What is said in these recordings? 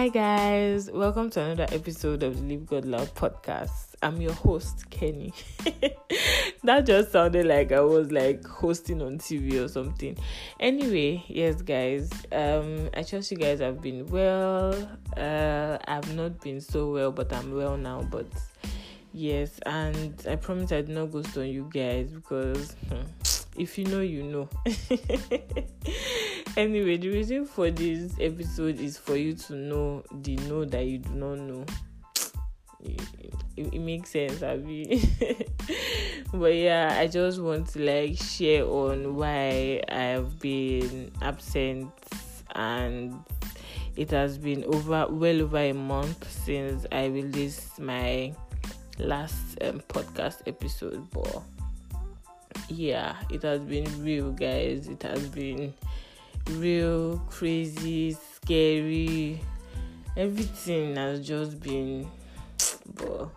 Hi, guys. Welcome to another episode of the Live God Love podcast. I'm your host, Kenny. that just sounded like I was like hosting on TV or something. Anyway, yes, guys. Um, I trust you guys have been well. Uh, I've not been so well, but I'm well now. But yes, and I promise I did not ghost on you guys because hmm, if you know, you know. anyway, the reason for this episode is for you to know the know that you do not know. It, it, it makes sense, Abby. but yeah, I just want to like share on why I've been absent and it has been over well over a month since I released my last um, podcast episode. But yeah, it has been real, guys. It has been real, crazy, scary. Everything has just been, but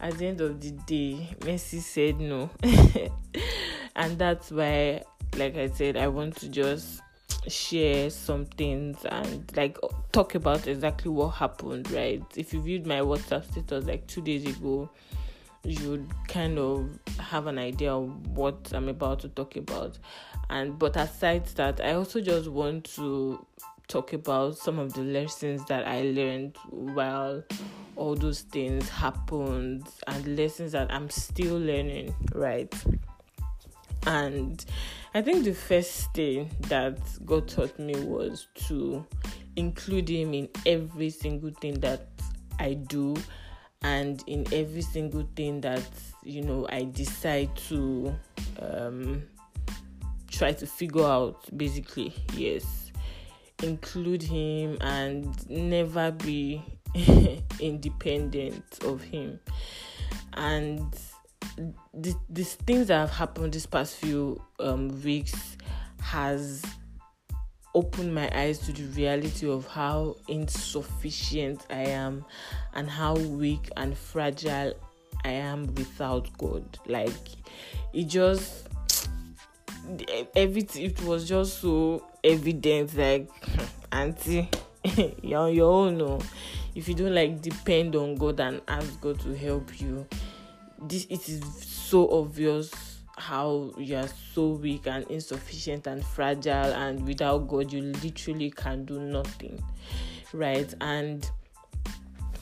at the end of the day, Messi said no, and that's why, like I said, I want to just share some things and like talk about exactly what happened. Right? If you viewed my WhatsApp status like two days ago, you would kind of have an idea of what I'm about to talk about. And but aside that, I also just want to talk about some of the lessons that I learned while all those things happened and lessons that I'm still learning, right? And I think the first thing that God taught me was to include Him in every single thing that I do and in every single thing that you know I decide to um, try to figure out basically yes include him and never be independent of him and the, these things that have happened this past few um, weeks has opened my eyes to the reality of how insufficient I am and how weak and fragile I am without God. Like it just everything it was just so evident like auntie you're on your own no. if you don't like depend on God and ask God to help you this it is so obvious how you are so weak and insufficient and fragile and without god you literally can do nothing right and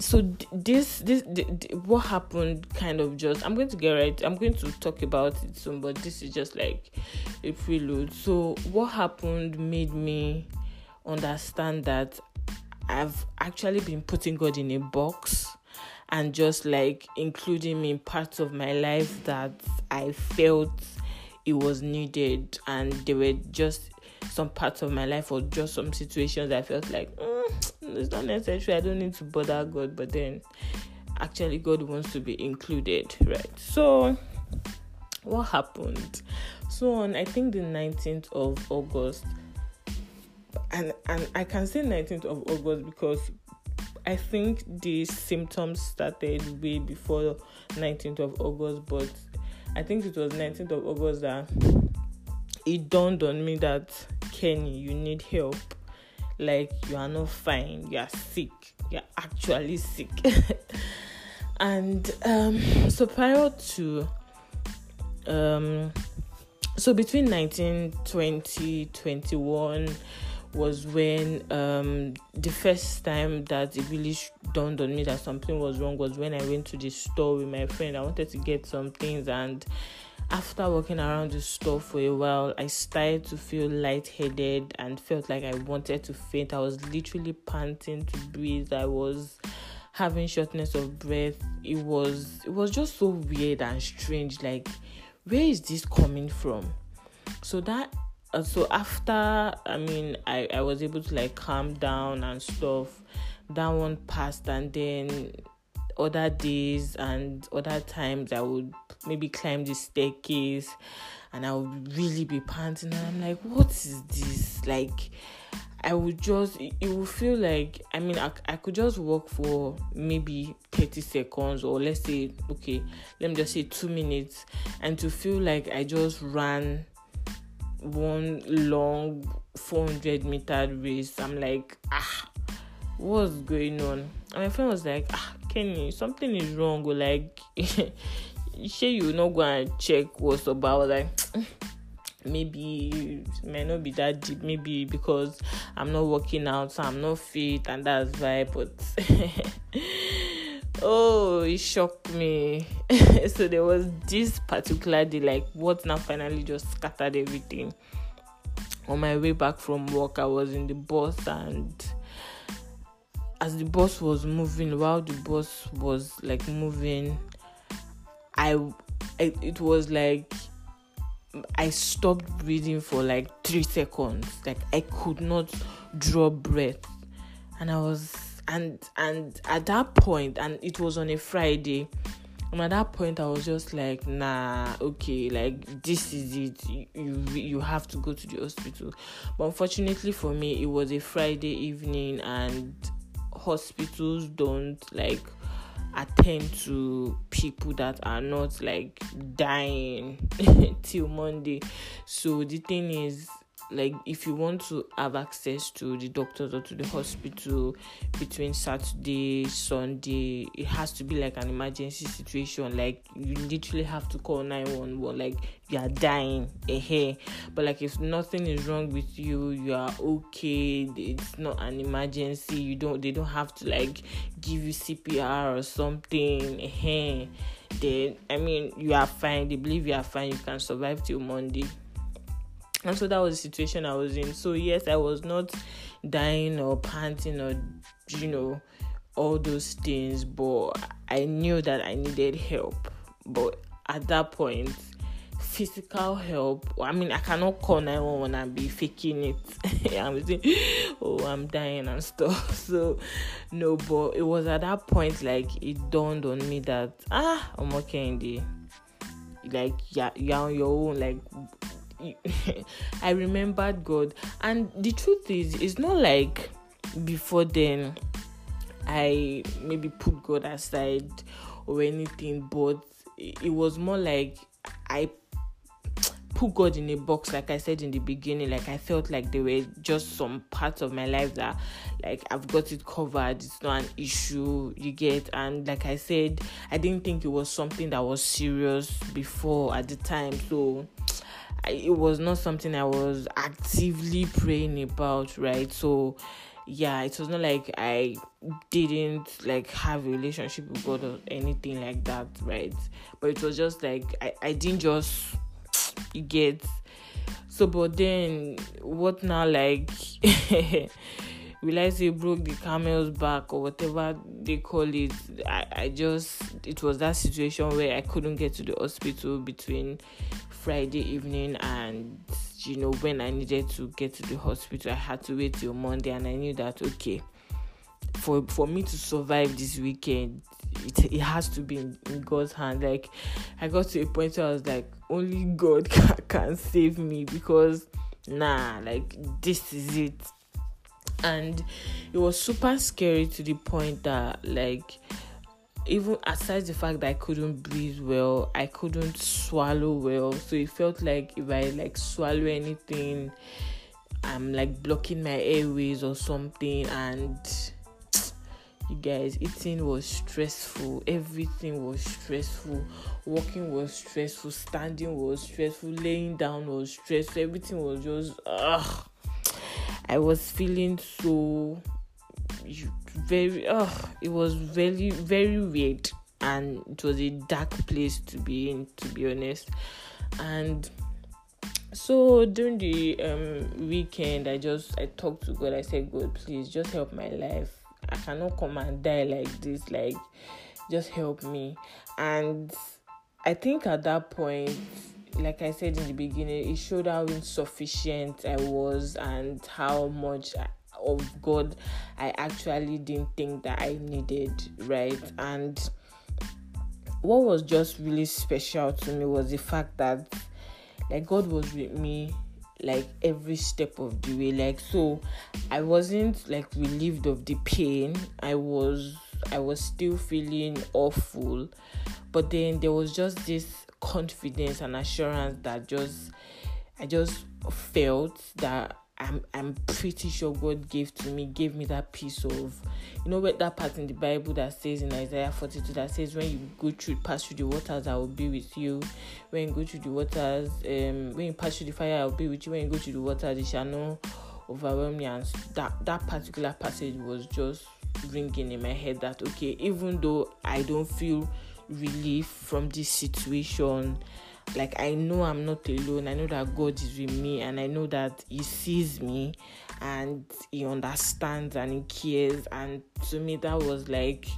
so this this, this what happened kind of just i'm going to get right i'm going to talk about it soon but this is just like a prelude so what happened made me understand that i've actually been putting god in a box and just like including me in parts of my life that I felt it was needed, and there were just some parts of my life or just some situations I felt like mm, it's not necessary. I don't need to bother God, but then actually God wants to be included, right? So what happened? So on I think the 19th of August, and and I can say 19th of August because I think the symptoms started way before 19th of August, but I think it was 19th of August that it dawned on me that Kenny, you need help. Like you are not fine, you are sick, you're actually sick. and um, so prior to um, so between 19, 20, 21 was when um, the first time that it really dawned on me that something was wrong was when I went to the store with my friend. I wanted to get some things, and after walking around the store for a while, I started to feel lightheaded and felt like I wanted to faint. I was literally panting to breathe. I was having shortness of breath. It was it was just so weird and strange. Like, where is this coming from? So that uh, so after i mean I, I was able to like calm down and stuff that one passed and then other days and other times i would maybe climb the staircase and i would really be panting. And i'm like what is this? Like i would just it, would feel like i mean I, I could just walk for maybe 30 seconds or let's say okay let me just say two minutes and to feel like i just ran one long 400 meter race. I'm like ah what's going on? And my friend was like, ah, Kenny, something is wrong. Or like, sure you not go and check what's about. like, maybe it may not be that deep. Maybe because I'm not working out, so I'm not fit, and that's why. But oh, it shocked me. so there was this particular day, like what now finally just scattered everything. On my way back from work, I was in the bus and as the bus was moving while the bus was like moving i it, it was like i stopped breathing for like three seconds. Like i could not draw breath. And i was and and at that point and it was on a friday and at that point i was just like nah okay like this is it. You, you you have to go to the hospital. But unfortunately for me it was a friday evening and hospitals don't like attend to people that are not like dying till Monday. So the thing is like if you want to have access to the doctors or to the hospital between saturday sunday it has to be like an emergency situation. Like you literally have to call 911 like you are dying eh but like if nothing is wrong with you you are okay it's not an emergency you don't they don't have to like give you cpr or something eh then i mean you are fine they believe you are fine you can survive till monday and so that was the situation I was in. So yes, I was not dying or panting or you know all those things, but I knew that I needed help. But at that point, physical help. I mean, I cannot call 911 and be faking it. I'm saying, oh, I'm dying and stuff. So, no, but it was at that point like it dawned on me that ah, I'm okay in the like yeah, you're on your own. Like I remembered God. And the truth is, it's not like before then I maybe put God aside or anything, but it was more like I put God in a box, like I said in the beginning. Like I felt like there were just some parts of my life that, like, I've got it covered. It's not an issue you get. And like I said, I didn't think it was something that was serious before at the time. So It was not something I was actively praying about, right? So yeah, it was not like I didn't like have a relationship with God or anything like that, right? But it was just like I, I didn't just get so but then what now like I say broke the camel's back or whatever they call it? I, I just it was that situation where I couldn't get to the hospital between Friday evening and you know when I needed to get to the hospital. I had to wait till Monday and I knew that okay for for me to survive this weekend it, it has to be in, in God's hand. Like I got to a point where I was like only God can, can save me because nah like this is it and it was super scary to the point that like even aside the fact that I couldn't breathe well, I couldn't swallow well. So it felt like if I like swallow anything, I'm like blocking my airways or something. And you guys, eating was stressful. Everything was stressful. Walking was stressful. Standing was stressful. Laying down was stressful. Everything was just ugh. I was feeling so very oh it was very very weird and it was a dark place to be in to be honest. And so during the um weekend i just i talked to god. I said god please just help my life. I cannot come and die like this like just help me. And i think at that point like i said in the beginning it showed how insufficient i was and how much of God I actually didn't think that I needed, right? And what was just really special to me was the fact that like God was with me like every step of the way. Like so i wasn't like relieved of the pain. I was i was still feeling awful. But then there was just this confidence and assurance that just i just felt that I'm I'm pretty sure God gave to me, gave me that piece of you know what that part in the Bible that says in Isaiah 42 that says when you go through pass through the waters I will be with you. When you go through the waters, um when you pass through the fire I will be with you. When you go through the waters it shall not overwhelm me and that that particular passage was just ringing in my head that okay, even though I don't feel relief from this situation. Like i know i'm not alone. I know that god is with me and i know that he sees me and he understands and he cares. And to me that was like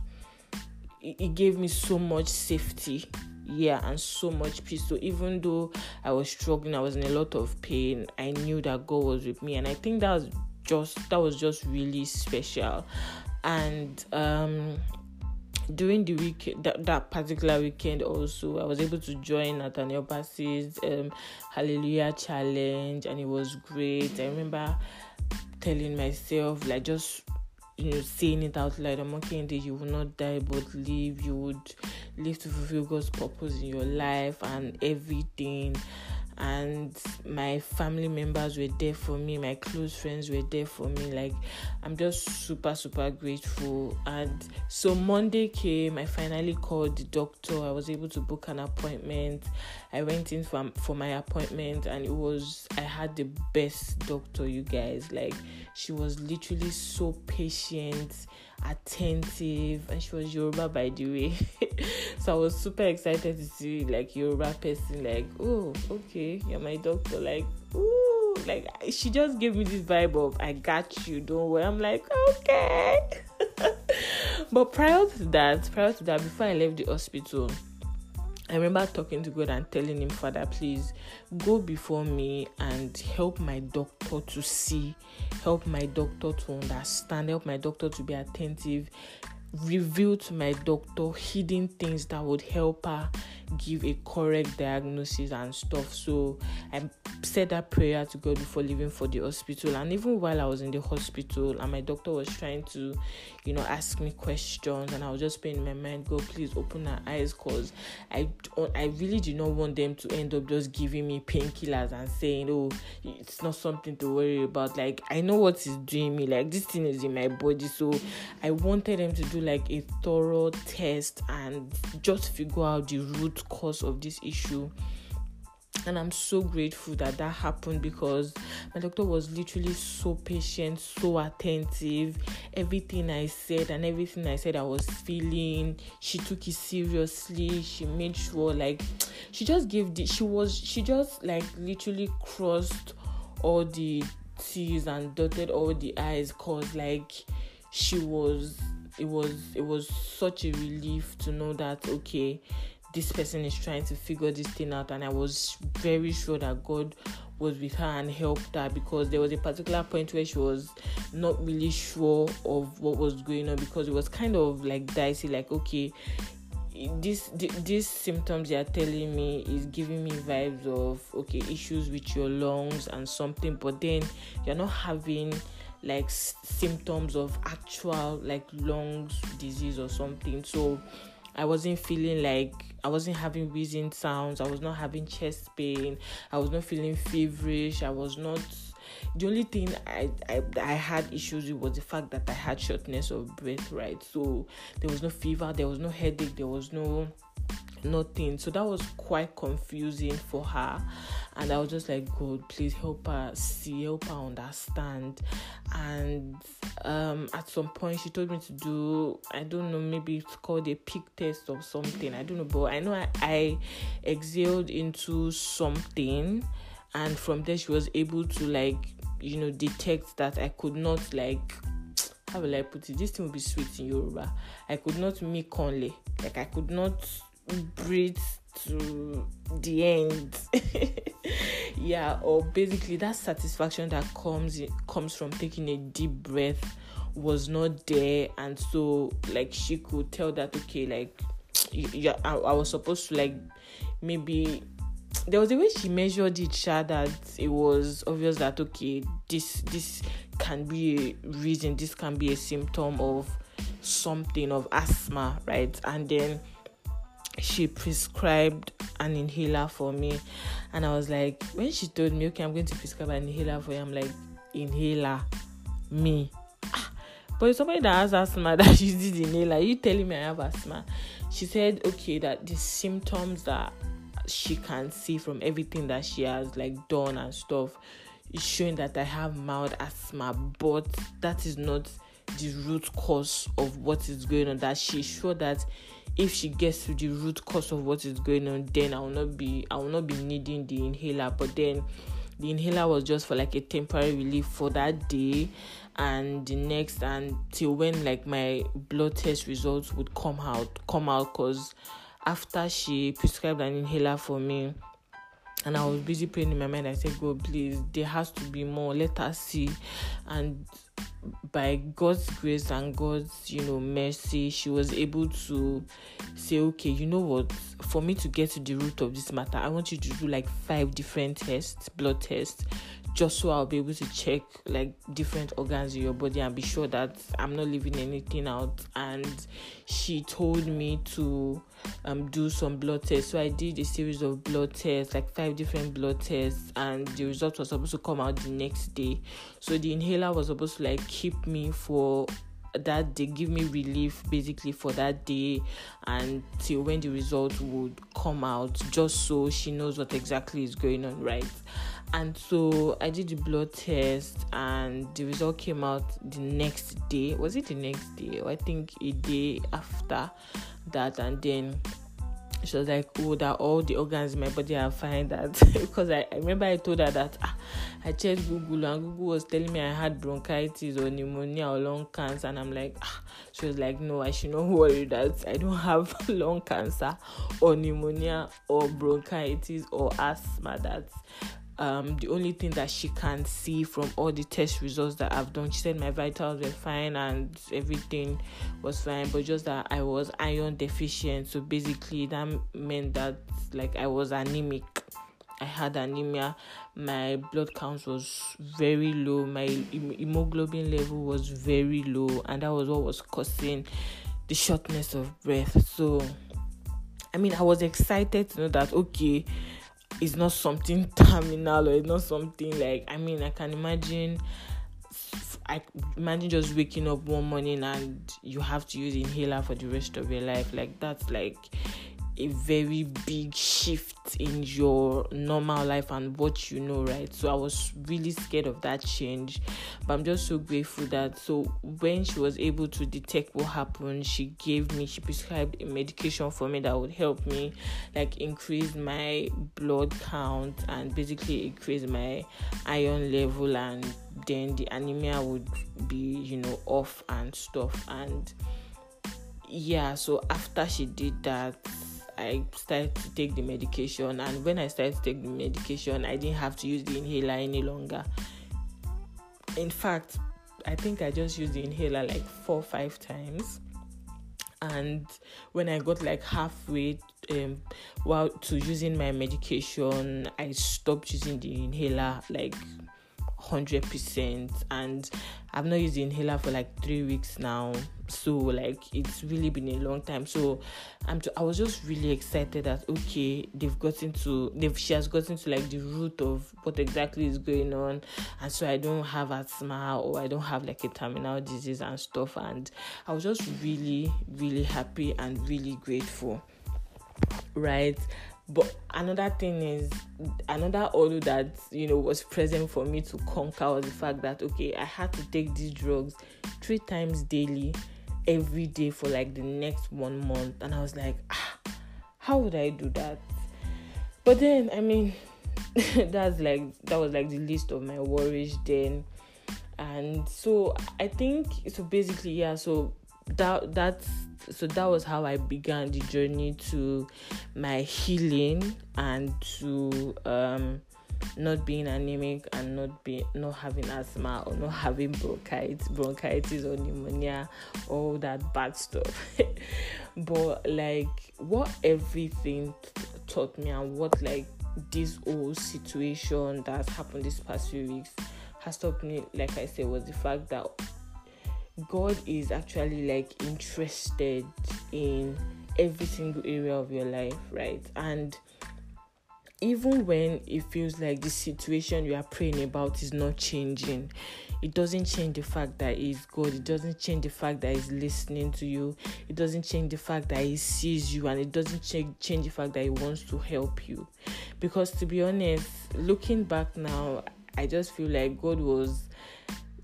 it gave me so much safety yeah and so much peace. So even though i was struggling i was in a lot of pain i knew that god was with me. And i think that was just that was just really special. And um during the week that, that particular weekend also i was able to join nathaniel bassey's um, hallelujah challenge and it was great. I remember telling myself like just you know saying it out loud i'm okay that you will not die but live. You would live to fulfill god's purpose in your life and everything and my family members were there for me my close friends were there for me. Like i'm just super super grateful. And so monday came i finally called the doctor. I was able to book an appointment. I went in for, for my appointment and it was i had the best doctor you guys. Like she was literally so patient attentive and she was Yoruba by the way. so I was super excited to see like Yoruba person like, oh, okay, you're my doctor. Like, ooh, like she just gave me this vibe of I got you, don't worry. I'm like, okay. but prior to that, prior to that, before I left the hospital, I remember talking to God and telling him, Father, please go before me and help my doctor to see, help my doctor to understand, help my doctor to be attentive, reveal to my doctor hidden things that would help her give a correct diagnosis and stuff. So I said that prayer to God before leaving for the hospital. And even while I was in the hospital and my doctor was trying to, you know, ask me questions and I was just paying my mind, God, please open her eyes because I I really did not want them to end up just giving me painkillers and saying, Oh, it's not something to worry about. Like I know what is doing me, like this thing is in my body. So I wanted them to do like a thorough test and just figure out the root cause of this issue. And i'm so grateful that that happened because my doctor was literally so patient so attentive. Everything i said and everything i said i was feeling she took it seriously. She made sure like she just gave the she was she just like literally crossed all the t's and dotted all the i's cause like she was it was it was such a relief to know that okay this person is trying to figure this thing out and i was very sure that god was with her and helped her because there was a particular point where she was not really sure of what was going on because it was kind of like dicey like okay this these symptoms you're telling me is giving me vibes of okay issues with your lungs and something but then you're not having like symptoms of actual like lungs disease or something. So i wasn't feeling like i wasn't having wheezing sounds i was not having chest pain i was not feeling feverish i was not the only thing I, I I had issues with was the fact that I had shortness of breath, right? So there was no fever, there was no headache, there was no nothing. So that was quite confusing for her. And I was just like, God, please help her see, help her understand. And um, at some point, she told me to do, I don't know, maybe it's called a peak test or something. I don't know, but I know I, I exhaled into something. And from there, she was able to, like, you know, detect that I could not, like, how will I put it? This thing will be sweet in Yoruba. I could not make only. Like, I could not breathe to the end. Yeah or basically that satisfaction that comes comes from taking a deep breath was not there. And so like she could tell that okay like yeah I, I was supposed to like maybe there was a way she measured it sure that it was obvious that okay this this can be a reason this can be a symptom of something of asthma right? And then she prescribed an inhaler for me. And i was like when she told me okay i'm going to prescribe an inhaler for you i'm like inhaler? Me? Ah, but somebody that has asthma that uses inhaler. You telling me i have asthma? She said okay that the symptoms that she can see from everything that she has like done and stuff is showing that i have mild asthma but that is not the root cause of what is going on. That she's sure that if she gets to the root cause of what is going on then i will not be i will not be needing the inhaler. But then the inhaler was just for like a temporary relief for that day and the next until when like my blood test results would come out come out because after she prescribed an inhaler for me and I was busy praying in my mind. I said, God, please, there has to be more. Let us see. And by God's grace and God's, you know, mercy, she was able to say, okay, you know what? For me to get to the root of this matter, I want you to do like five different tests, blood tests, just so I'll be able to check like different organs in your body and be sure that I'm not leaving anything out. And she told me to um, do some blood tests. So I did a series of blood tests, like five different blood tests, and the result was supposed to come out the next day. So the inhaler was supposed to like keep me for that they give me relief basically for that day until when the result would come out just so she knows what exactly is going on right and so i did the blood test and the result came out the next day was it the next day or i think a day after that and then she was like, Oh, that all the organs in my body are fine. That because I, I remember I told her that ah, I checked Google and Google was telling me I had bronchitis or pneumonia or lung cancer, and I'm like, ah. she was like, No, I should not worry that I don't have lung cancer or pneumonia or bronchitis or asthma. That's um, the only thing that she can see from all the test results that I've done, she said my vitals were fine and everything was fine, but just that I was iron deficient. So basically, that meant that like I was anemic. I had anemia. My blood count was very low. My hemoglobin level was very low, and that was what was causing the shortness of breath. So, I mean, I was excited to know that okay it's not something terminal or it's not something like I mean I can imagine I imagine just waking up one morning and you have to use inhaler for the rest of your life. Like that's like a very big shift in your normal life and what you know, right? So I was really scared of that change, but I'm just so grateful that so when she was able to detect what happened, she gave me, she prescribed a medication for me that would help me like increase my blood count and basically increase my iron level, and then the anemia would be, you know, off and stuff. And yeah, so after she did that I started to take the medication, and when I started to take the medication, I didn't have to use the inhaler any longer. In fact, I think I just used the inhaler like four or five times. And when I got like halfway um, while to using my medication, I stopped using the inhaler like 100% and I've not used the inhaler for like 3 weeks now so like it's really been a long time. So I'm t- I was just really excited that okay they've gotten to they've she has gotten to like the root of what exactly is going on. And so I don't have asthma or I don't have like a terminal disease and stuff. And I was just really really happy and really grateful. Right? But another thing is another order that you know was present for me to conquer was the fact that okay i had to take these drugs three times daily every day for like the next one month. And i was like ah, how would i do that? But then i mean that's like that was like the list of my worries then. And so i think so basically yeah so that that's so that was how I began the journey to my healing and to um, not being anemic and not be not having asthma or not having bronchitis, bronchitis or pneumonia, all that bad stuff. but like what everything taught me and what like this whole situation that has happened this past few weeks has taught me, like I said, was the fact that God is actually like interested in every single area of your life, right? And even when it feels like the situation you are praying about is not changing, it doesn't change the fact that he's God. It doesn't change the fact that he's listening to you. It doesn't change the fact that he sees you, and it doesn't change change the fact that he wants to help you. Because to be honest, looking back now, I just feel like God was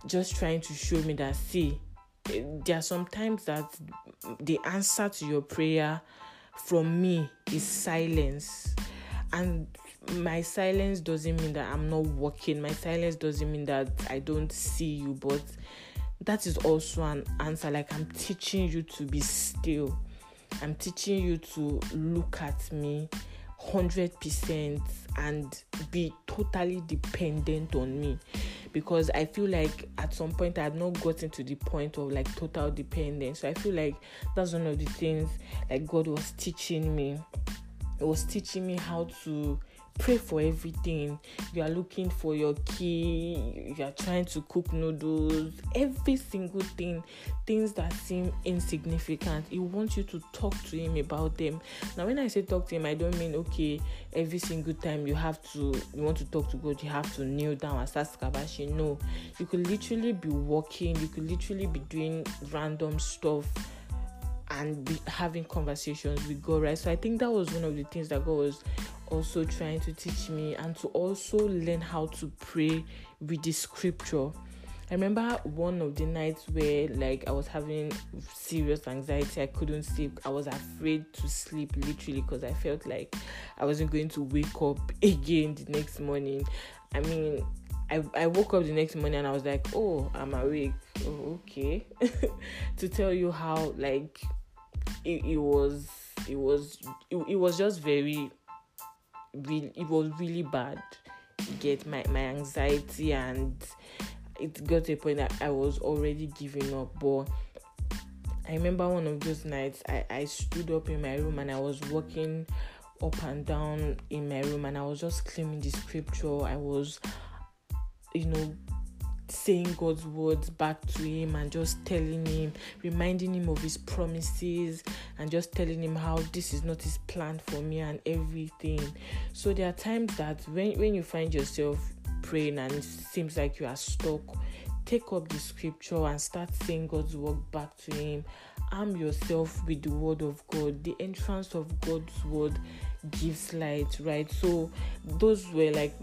just trying to show me that see, there are some times that the answer to your prayer from me is silence and my silence doesn't mean that I'm not working. My silence doesn't mean that I don't see you, but that is also an answer. Like I'm teaching you to be still. I'm teaching you to look at me 100% and be totally dependent on me because I feel like at some point I had not gotten to the point of like total dependence. So I feel like that's one of the things like God was teaching me. It was teaching me how to pray for everything. You are looking for your key, you are trying to cook noodles, every single thing, things that seem insignificant. He wants you to talk to him about them. Now, when I say talk to him, I don't mean okay, every single time you have to you want to talk to God, you have to kneel down and start skabashi. No, you could literally be walking, you could literally be doing random stuff and be having conversations with God, right? So I think that was one of the things that God was also trying to teach me and to also learn how to pray with the scripture. I remember one of the nights where like I was having serious anxiety. I couldn't sleep. I was afraid to sleep literally because I felt like I wasn't going to wake up again the next morning. I mean, I, I woke up the next morning and I was like, oh, I'm awake. Oh, okay. to tell you how like it, it was it was it, it was just very really it was really bad get my my anxiety and it got to a point that I was already giving up but I remember one of those nights I, I stood up in my room and I was walking up and down in my room and I was just claiming the scripture. I was, you know, saying God's words back to him and just telling him, reminding him of his promises and just telling him how this is not his plan for me and everything. So there are times that when, when you find yourself praying and it seems like you are stuck, take up the scripture and start saying God's word back to him. Arm yourself with the word of God. The entrance of God's word gives light, right? So those were like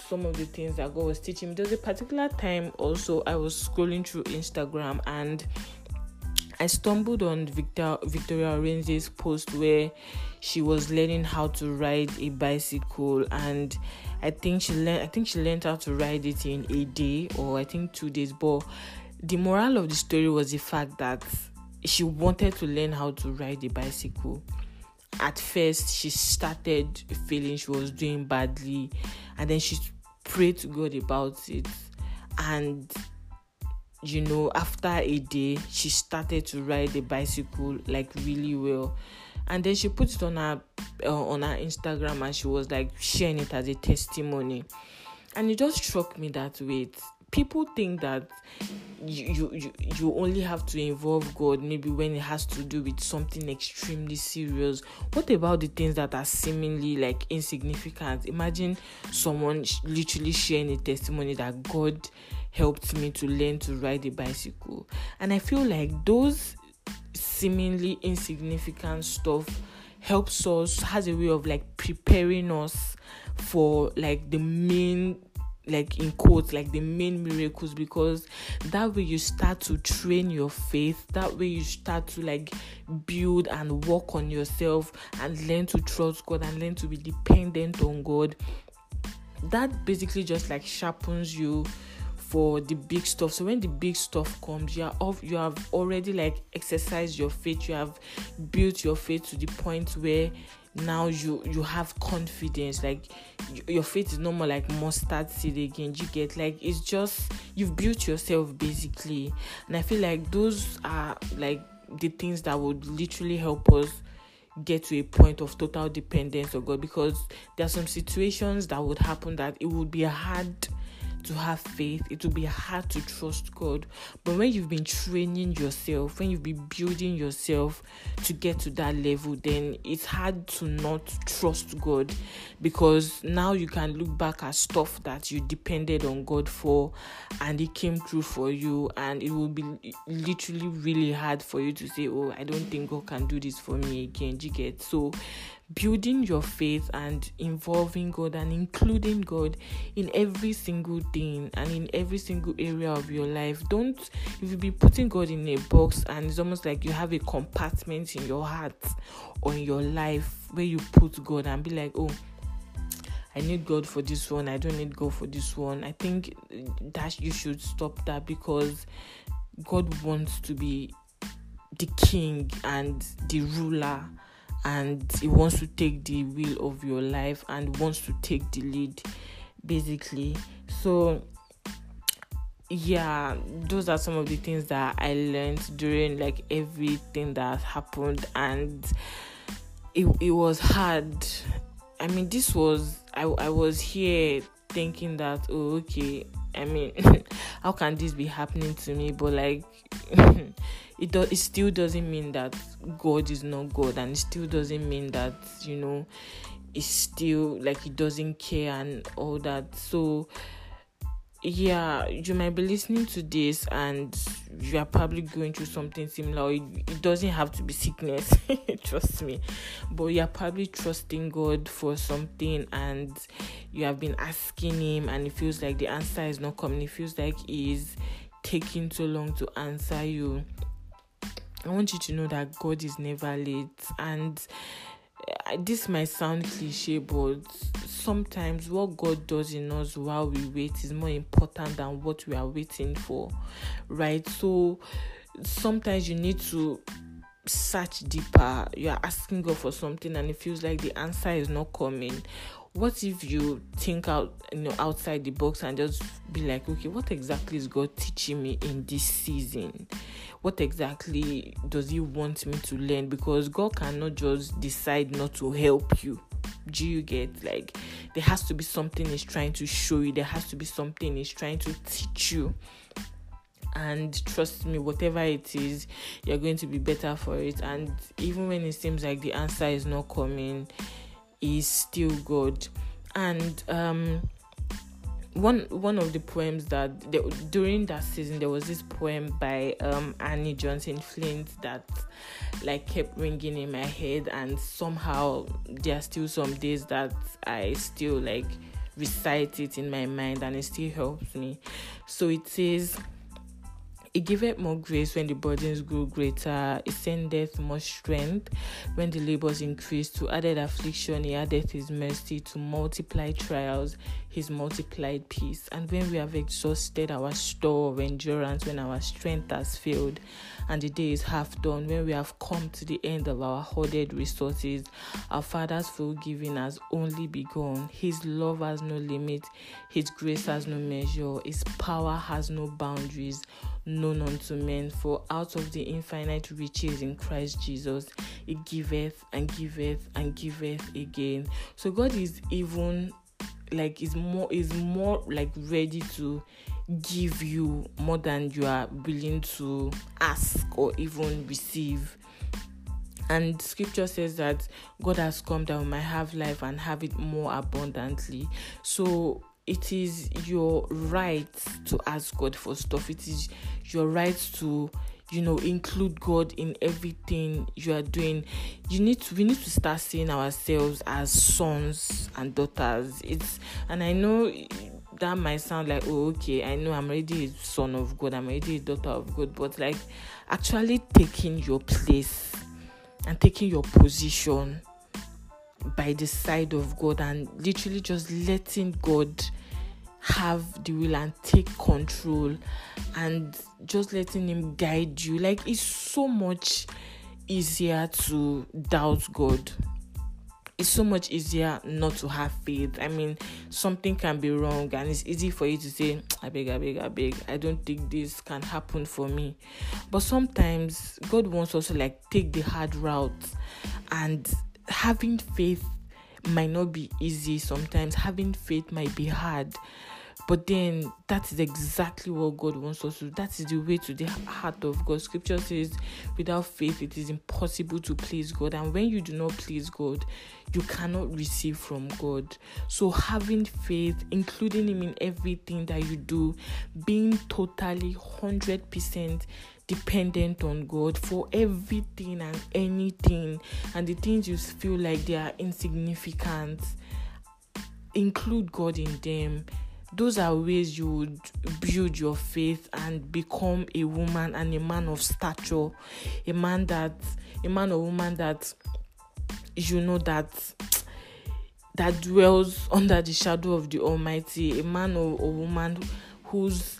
some of the things that God was teaching me. There was a particular time also I was scrolling through Instagram and I stumbled on Victor Victoria Orenze's post where she was learning how to ride a bicycle and I think she learned I think she learned how to ride it in a day or I think two days. But the moral of the story was the fact that she wanted to learn how to ride a bicycle at first she started feeling she was doing badly and then she prayed to God about it. And you know after a day she started to ride the bicycle like really well. And then she put it on her uh, on her Instagram and she was like sharing it as a testimony. And it just struck me that wait people think that you, you you only have to involve God maybe when it has to do with something extremely serious. What about the things that are seemingly like insignificant? Imagine someone literally sharing a testimony that God helped me to learn to ride a bicycle, and I feel like those seemingly insignificant stuff helps us has a way of like preparing us for like the main like in quotes like the main miracles because that way you start to train your faith. That way you start to like build and work on yourself and learn to trust god and learn to be dependent on god. That basically just like sharpens you for the big stuff. So when the big stuff comes you are off you have already like exercised your faith. You have built your faith to the point where now you you have confidence like you, your faith is no more like mustard seed again you get? Like it's just you've built yourself basically. And i feel like those are like the things that would literally help us get to a point of total dependence on god because there are some situations that would happen that it would be hard to have faith, it will be hard to trust God. But when you've been training yourself, when you've been building yourself to get to that level, then it's hard to not trust God because now you can look back at stuff that you depended on God for and it came true for you, and it will be literally really hard for you to say, Oh, I don't think God can do this for me again. You get so? Building your faith and involving God and including God in every single thing and in every single area of your life. Don't if you be putting God in a box and it's almost like you have a compartment in your heart or in your life where you put God and be like, oh, I need God for this one. I don't need God for this one. I think that you should stop that because God wants to be the king and the ruler and he wants to take the wheel of your life and wants to take the lead basically. So yeah those are some of the things that i learned during like everything that happened. And it, it was hard. I mean this was I, I was here thinking that oh okay i mean how can this be happening to me? But like it does it still doesn't mean that God is not God and it still doesn't mean that you know it's still like he doesn't care and all that. So yeah you might be listening to this and you are probably going through something similar it, it doesn't have to be sickness trust me but you're probably trusting god for something and you have been asking him and it feels like the answer is not coming it feels like he's taking too long to answer you I want you to know that God is never late. And this might sound cliche, but sometimes what God does in us while we wait is more important than what we are waiting for, right? So sometimes you need to search deeper. You are asking God for something, and it feels like the answer is not coming. What if you think out, you know, outside the box and just be like, okay, what exactly is God teaching me in this season? what exactly does he want me to learn? Because god cannot just decide not to help you. Do you get like there has to be something he's trying to show you. There has to be something he's trying to teach you. And trust me whatever it is you're going to be better for it. And even when it seems like the answer is not coming is still good and um one one of the poems that during that season there was this poem by um, Annie Johnson Flint that like kept ringing in my head and somehow there are still some days that I still like recite it in my mind and it still helps me. So it says he giveth more grace when the burdens grow greater. He sendeth more strength when the labors increase. To added affliction, he addeth his mercy. To multiply trials, his multiplied peace. And when we have exhausted our store of endurance, when our strength has failed, and the day is half done, when we have come to the end of our hoarded resources, our Father's full giving has only begun. His love has no limit, His grace has no measure, His power has no boundaries known unto men. For out of the infinite riches in Christ Jesus, He giveth and giveth and giveth again. So God is even like is more is more like ready to give you more than you are willing to ask or even receive. And scripture says that god has come that we might have life and have it more abundantly. So it is your right to ask god for stuff. It is your right to you know include god in everything you are doing. You need to we need to start seeing ourselves as sons and daughters. It's and i know that might sound like oh okay i know i'm already a son of god i'm already a daughter of god but like actually taking your place and taking your position by the side of god and literally just letting god have the will and take control and just letting him guide you. Like it's so much easier to doubt god. It's so much easier not to have faith. I mean something can be wrong and it's easy for you to say i beg i beg i beg. I don't think this can happen for me. But sometimes god wants us to like take the hard route and having faith might not be easy sometimes having faith might be hard But then that is exactly what God wants us to do. That is the way to the heart of God. Scripture says, without faith, it is impossible to please God. And when you do not please God, you cannot receive from God. So, having faith, including Him in everything that you do, being totally 100% dependent on God for everything and anything, and the things you feel like they are insignificant, include God in them. Those are ways you would build your faith and become a woman and a man of stature. A man that a man or woman that you know that that dwells under the shadow of the almighty. A man or, or woman whose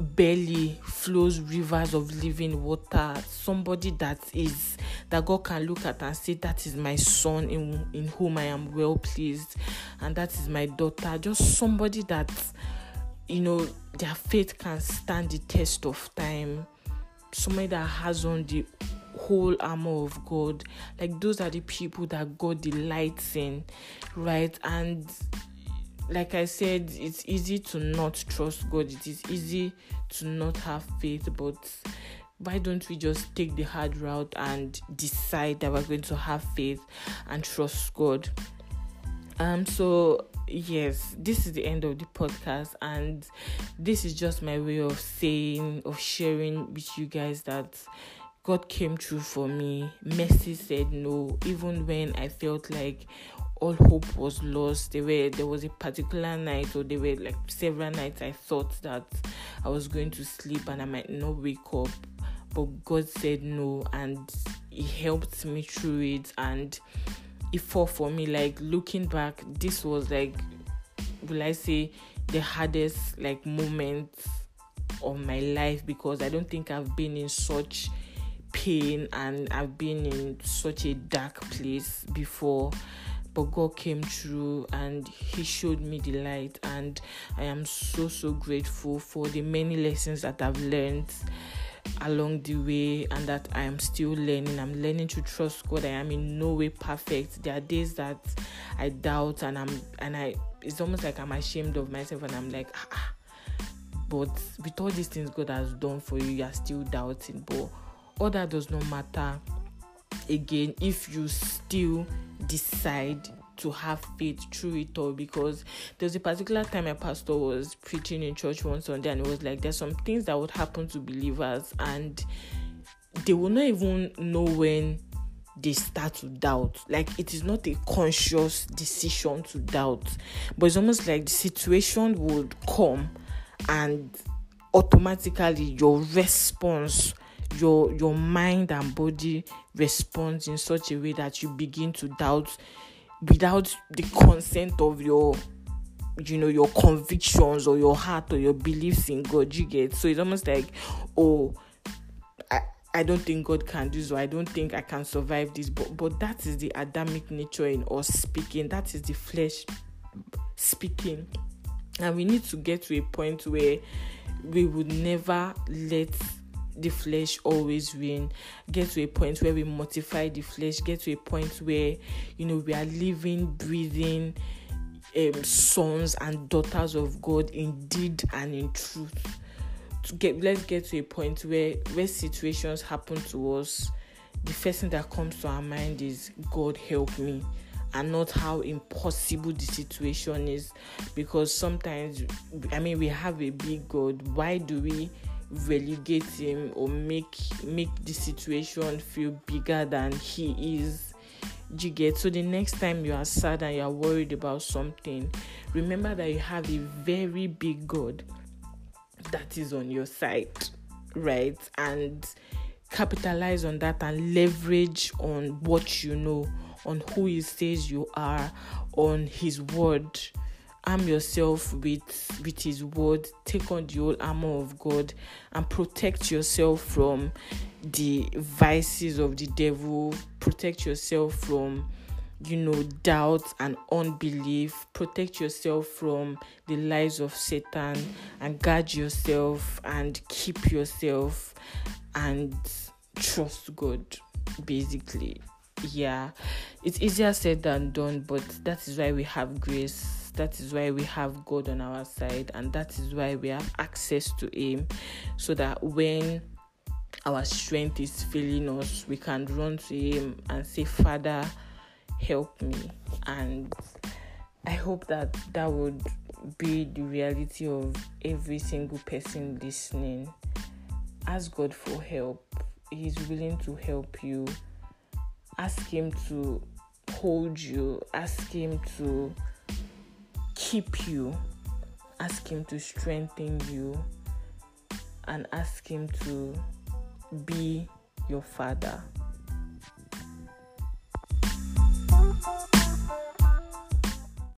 belly flows rivers of living water. Somebody that is that god can look at and say that is my son in in whom i am well pleased and that is my daughter. Just somebody that you know their faith can stand the test of time. Somebody that has on the whole armor of god. Like those are the people that god delights in right? And like I said, it's easy to not trust God. It is easy to not have faith, but why don't we just take the hard route and decide that we're going to have faith and trust God? Um, so yes, this is the end of the podcast, and this is just my way of saying, of sharing with you guys that God came through for me. Mercy said no, even when I felt like all hope was lost. There were there was a particular night, or there were like several nights I thought that I was going to sleep and I might not wake up. But God said no, and He helped me through it, and it fought for me. Like looking back, this was like, will I say, the hardest like moment of my life because I don't think I've been in such pain and I've been in such a dark place before but God came through and He showed me the light, and I am so so grateful for the many lessons that I've learned along the way and that I am still learning. I'm learning to trust God. I am in no way perfect. There are days that I doubt and I'm and I it's almost like I'm ashamed of myself and I'm like ah, ah. but with all these things God has done for you, you are still doubting. But all that does not matter again if you still decide to have faith through it all because there's a particular time my pastor was preaching in church one Sunday and it was like there's some things that would happen to believers and they will not even know when they start to doubt. Like it is not a conscious decision to doubt, but it's almost like the situation would come and automatically your response your your mind and body responds in such a way that you begin to doubt without the consent of your you know your convictions or your heart or your beliefs in God you get so it's almost like oh I I don't think God can do so. I don't think I can survive this. But but that is the Adamic nature in us speaking. That is the flesh speaking. And we need to get to a point where we would never let the flesh always win. Get to a point where we mortify the flesh. Get to a point where you know we are living breathing um, sons and daughters of god in deed and in truth. To get let's get to a point where where situations happen to us. The first thing that comes to our mind is god help me. And not how impossible the situation is. Because sometimes i mean we have a big god. Why do we relegate him or make make the situation feel bigger than he is. You get so the next time you are sad and you are worried about something remember that you have a very big god that is on your side right? And capitalize on that and leverage on what you know on who he says you are on his word arm yourself with with his word take on the whole armor of god and protect yourself from the vices of the devil. Protect yourself from you know doubt and unbelief. Protect yourself from the lies of satan and guard yourself and keep yourself and trust god basically. Yeah. It's easier said than done but that is why we have grace That is why we have God on our side, and that is why we have access to Him, so that when our strength is failing us, we can run to Him and say, Father, help me. And I hope that that would be the reality of every single person listening. Ask God for help. He's willing to help you. Ask Him to hold you. Ask Him to keep you. Ask Him to strengthen you and ask Him to be your Father.